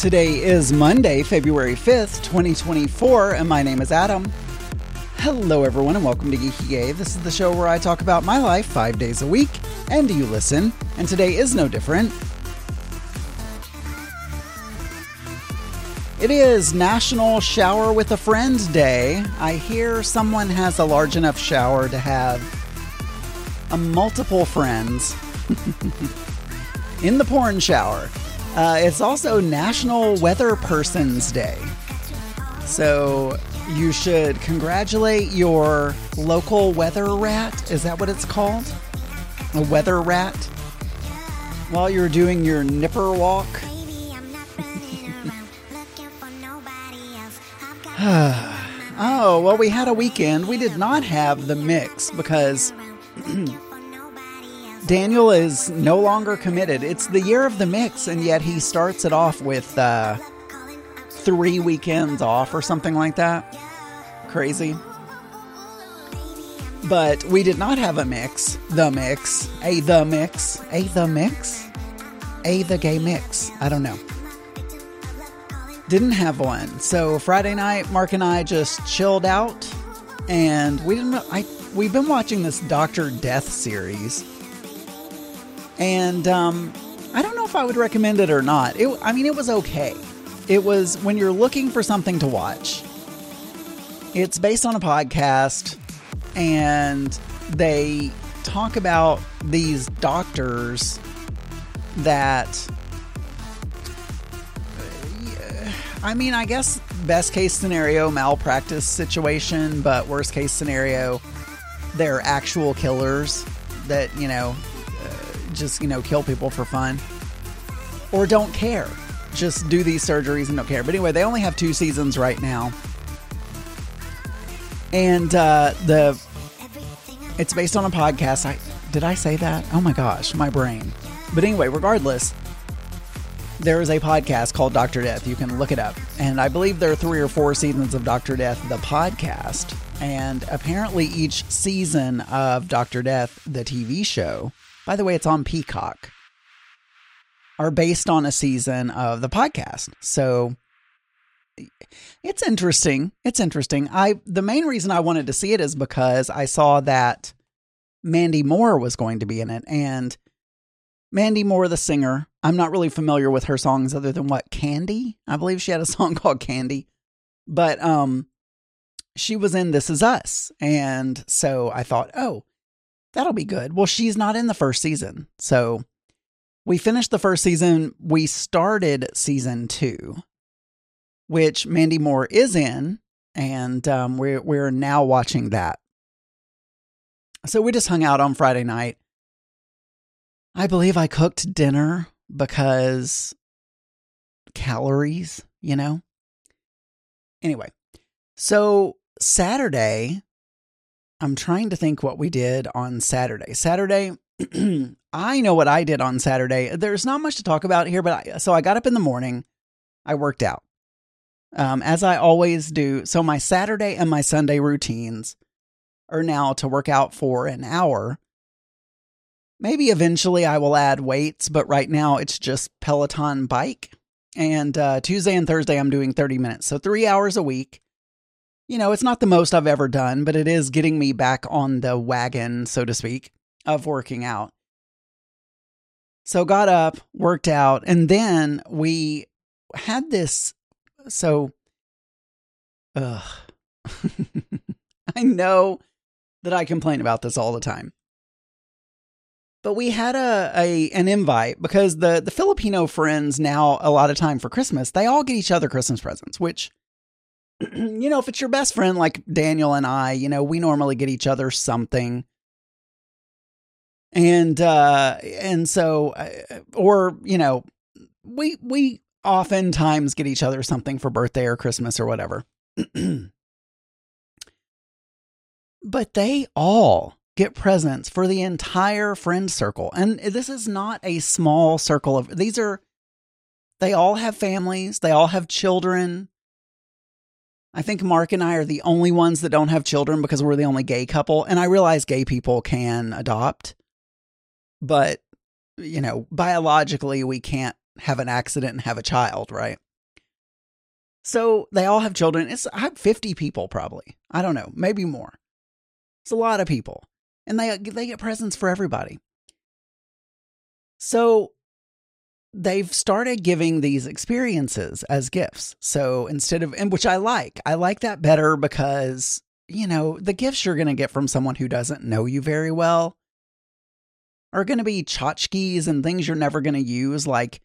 Today is Monday, February 5th, 2024, and my name is Adam. Hello, everyone, and welcome to Geeky Gay. This is the show where I talk about my life five days a week, and you listen, and today is no different. It is National Shower with a Friend Day. I hear someone has a large enough shower to have a multiple friends in the porn shower. Uh, it's also National Weather Person's Day. So you should congratulate your local weather rat. Is that what it's called? A weather rat? While you're doing your nipper walk. oh, well, we had a weekend. We did not have the mix because Daniel is no longer committed. It's the year of the mix, and yet he starts it off with uh, three weekends off or something like that. Crazy. But we did not have a mix. The mix. A the mix. A the mix. A the gay mix. I don't know. Didn't have one. So Friday night, Mark and I just chilled out, and we didn't. I we've been watching this Doctor Death series and um, I don't know if I would recommend it or not. It, I mean, it was okay. It was when you're looking for something to watch. It's based on a podcast, and they talk about these doctors that. I mean, I guess best case scenario, malpractice situation, but worst case scenario, they're actual killers that, you know, just, you know, kill people for fun. Or don't care. Just do these surgeries and don't care. But anyway, they only have two seasons right now. And uh, the it's based on a podcast. I did I say that? Oh my gosh, my brain. But anyway, regardless, there is a podcast called Doctor Death. You can look it up. And I believe there are three or four seasons of Doctor Death, the podcast. And apparently, each season of Doctor Death, the TV show, by the way, it's on Peacock, are based on a season of the podcast. So it's interesting. It's interesting. I the main reason I wanted to see it is because I saw that Mandy Moore was going to be in it and Mandy Moore the singer. I'm not really familiar with her songs other than what Candy. I believe she had a song called Candy. But um she was in This Is Us. And so I thought, "Oh, that'll be good. Well, she's not in the first season. So we finished the first season. We started season two, which Mandy Moore is in. And um, we're, we're now watching that. So we just hung out on Friday night. I believe I cooked dinner because calories, you know? Anyway, so Saturday, I'm trying to think what we did on Saturday. Saturday, I know what I did on Saturday. There's not much to talk about here, but I, so I got up in the morning, I worked out, um, as I always do. So my Saturday and my Sunday routines are now to work out for an hour. Maybe eventually I will add weights, but right now it's just Peloton bike. And uh, Tuesday and Thursday I'm doing 30 minutes, so three hours a week you know, it's not the most I've ever done, but it is getting me back on the wagon, so to speak, of working out. So got up, worked out, and then we had this. So, ugh. I know that I complain about this all the time. But we had a, a an invite because the the Filipino friends now a lot of time for Christmas, they all get each other Christmas presents, which you know, if it's your best friend like Daniel and I, you know, we normally get each other something. And uh and so uh, or, you know, we we oftentimes get each other something for birthday or Christmas or whatever. but they all get presents for the entire friend circle. And this is not a small circle of these are they all have families, they all have children, I think Mark and I are the only ones that don't have children because we're the only gay couple. And I realize gay people can adopt, but, you know, biologically, we can't have an accident and have a child, right? So they all have children. It's I have 50 people probably. I don't know, maybe more. It's a lot of people. And they they get presents for everybody. So they've started giving these experiences as gifts. So instead of and which I like. I like that better because, you know, the gifts you're going to get from someone who doesn't know you very well are going to be tchotchkes and things you're never going to use like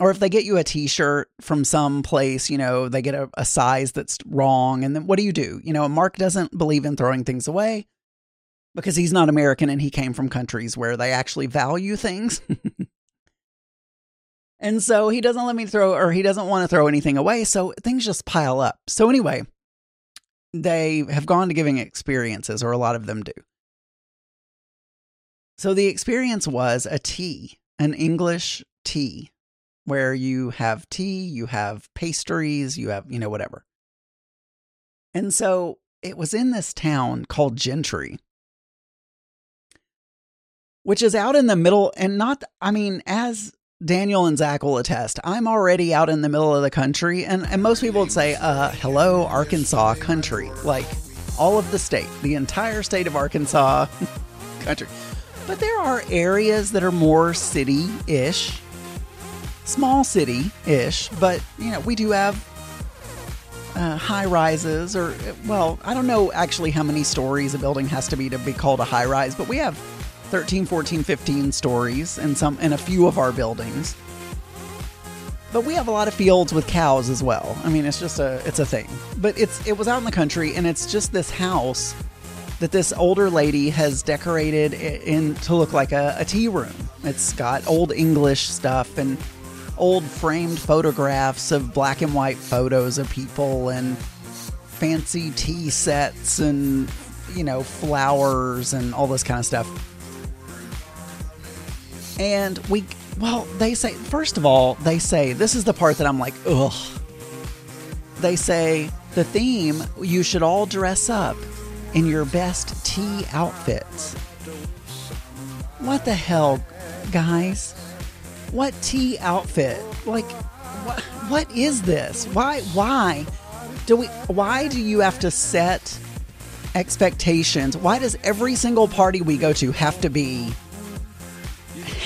or if they get you a t-shirt from some place you know they get a, a, size that's wrong and then what do you do you know mark doesn't believe in throwing things away because he's not american and he came from countries where they actually value things and so he doesn't let me throw or he doesn't want to throw anything away so things just pile up. So anyway they have gone to giving experiences or a lot of them do. So the experience was a tea an english tea where you have tea, you have pastries, you have, you know, whatever. And so it was in this town called Gentry, which is out in the middle and not, I mean, as Daniel and Zach will attest, I'm already out in the middle of the country. And, and most people would say, uh, hello, Arkansas country. Like all of the state, the entire state of Arkansas country. But there are areas that are more city ish small city ish, but you know, we do have uh, high rises, or well, I don't know actually how many stories a building has to be to be called a high rise, but we have 13, 14, 15 stories in some in a few of our buildings. But we have a lot of fields with cows as well. I mean, it's just a it's a thing. But it's it was out in the country and it's just this house that this older lady has decorated in to look like a, a tea room. It's got old English stuff and old framed photographs of black and white photos of people and fancy tea sets and, you know, flowers and all this kind of stuff. And we, well, they say, first of all, they say, this is the part that I'm like, ugh. They say, the theme, you should all dress up in your best tea outfits. What the hell, guys? What tea outfit? Like, what, what is this? Why, why do we, why do you have to set expectations? Why does every single party we go to have to be,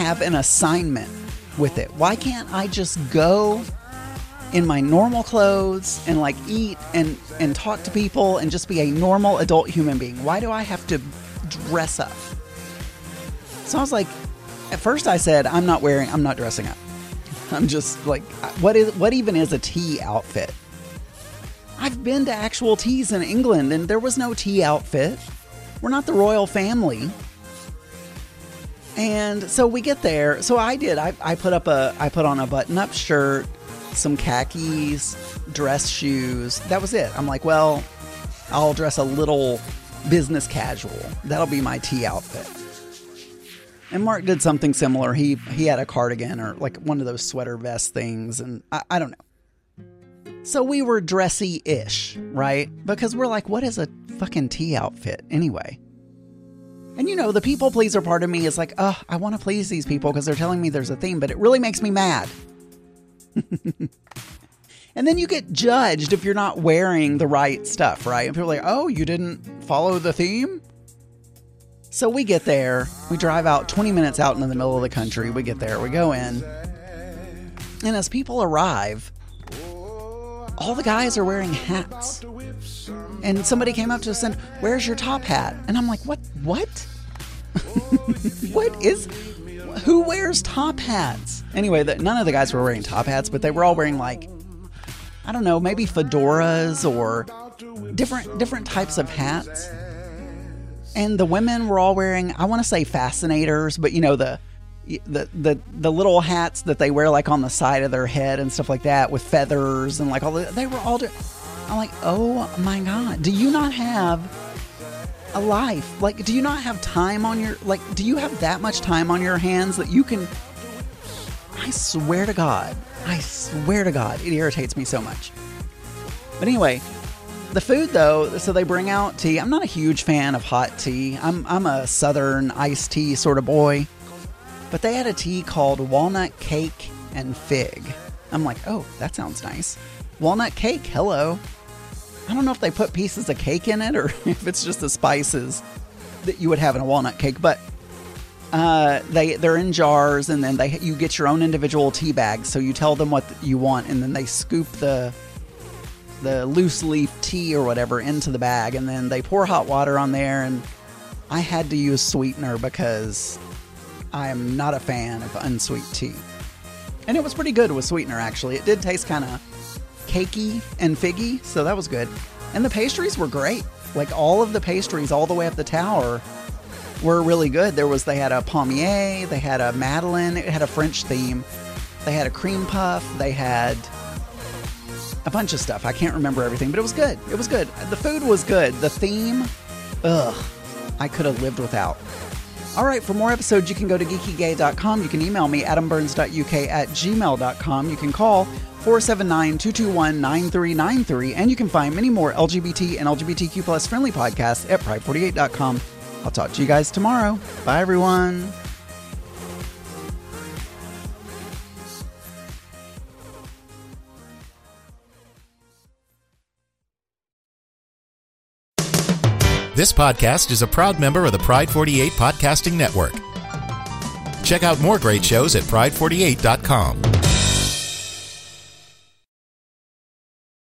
have an assignment with it? Why can't I just go in my normal clothes and like eat and and talk to people and just be a normal adult human being. Why do I have to dress up? So I was like, at first, I said, I'm not wearing, I'm not dressing up. I'm just like, what is, what even is a tea outfit? I've been to actual teas in England and there was no tea outfit. We're not the royal family. And so we get there. So I did. I, I put up a I put on a button up shirt, some khakis, dress shoes. That was it. I'm like, well, I'll dress a little business casual. That'll be my tea outfit. And Mark did something similar. He he had a cardigan or like one of those sweater vest things, and I, I don't know. So we were dressy ish, right? Because we're like, what is a fucking tea outfit anyway? And you know, the people pleaser part of me is like, oh, I want to please these people because they're telling me there's a theme, but it really makes me mad. and then you get judged if you're not wearing the right stuff, right? And people are like, oh, you didn't follow the theme? So we get there, we drive out 20 minutes out into the middle of the country. We get there, we go in. And as people arrive, all the guys are wearing hats. And somebody came up to us and, "Where's your top hat?" And I'm like, "What? What? what is who wears top hats?" Anyway, the, none of the guys were wearing top hats, but they were all wearing like I don't know, maybe fedoras or different different types of hats and the women were all wearing I want to say fascinators, but you know the the the the little hats that they wear like on the side of their head and stuff like that with feathers and like all the, they were all I'm like, "Oh my god, do you not have a life? Like do you not have time on your like do you have that much time on your hands that you can I swear to god, I swear to god, it irritates me so much. But anyway, the food, though, so they bring out tea. I'm not a huge fan of hot tea. I'm I'm a southern iced tea sort of boy, but they had a tea called walnut cake and fig. I'm like, oh, that sounds nice. Walnut cake, hello. I don't know if they put pieces of cake in it or if it's just the spices that you would have in a walnut cake, but uh, they they're in jars, and then they you get your own individual tea bags. So you tell them what you want, and then they scoop the the loose leaf tea or whatever into the bag, and then they pour hot water on there. And I had to use sweetener because I am not a fan of unsweet tea, and it was pretty good with sweetener. Actually, it did taste kind of cakey and figgy, so that was good. And the pastries were great. Like all of the pastries, all the way up the tower were really good. There was they had a palmier, they had a madeleine, it had a French theme, they had a cream puff, they had a bunch of stuff. I can't remember everything, but it was good. It was good. The food was good. The theme, ugh, I could have lived without. All right, for more episodes, you can go to geekygay.com. You can email me, adamburns.uk at gmail.com. You can call 479 221 9393, and you can find many more LGBT and LGBTQ plus friendly podcasts at pride48.com. I'll talk to you guys tomorrow. Bye, everyone. This podcast is a proud member of the Pride 48 Podcasting Network. Check out more great shows at pride48.com.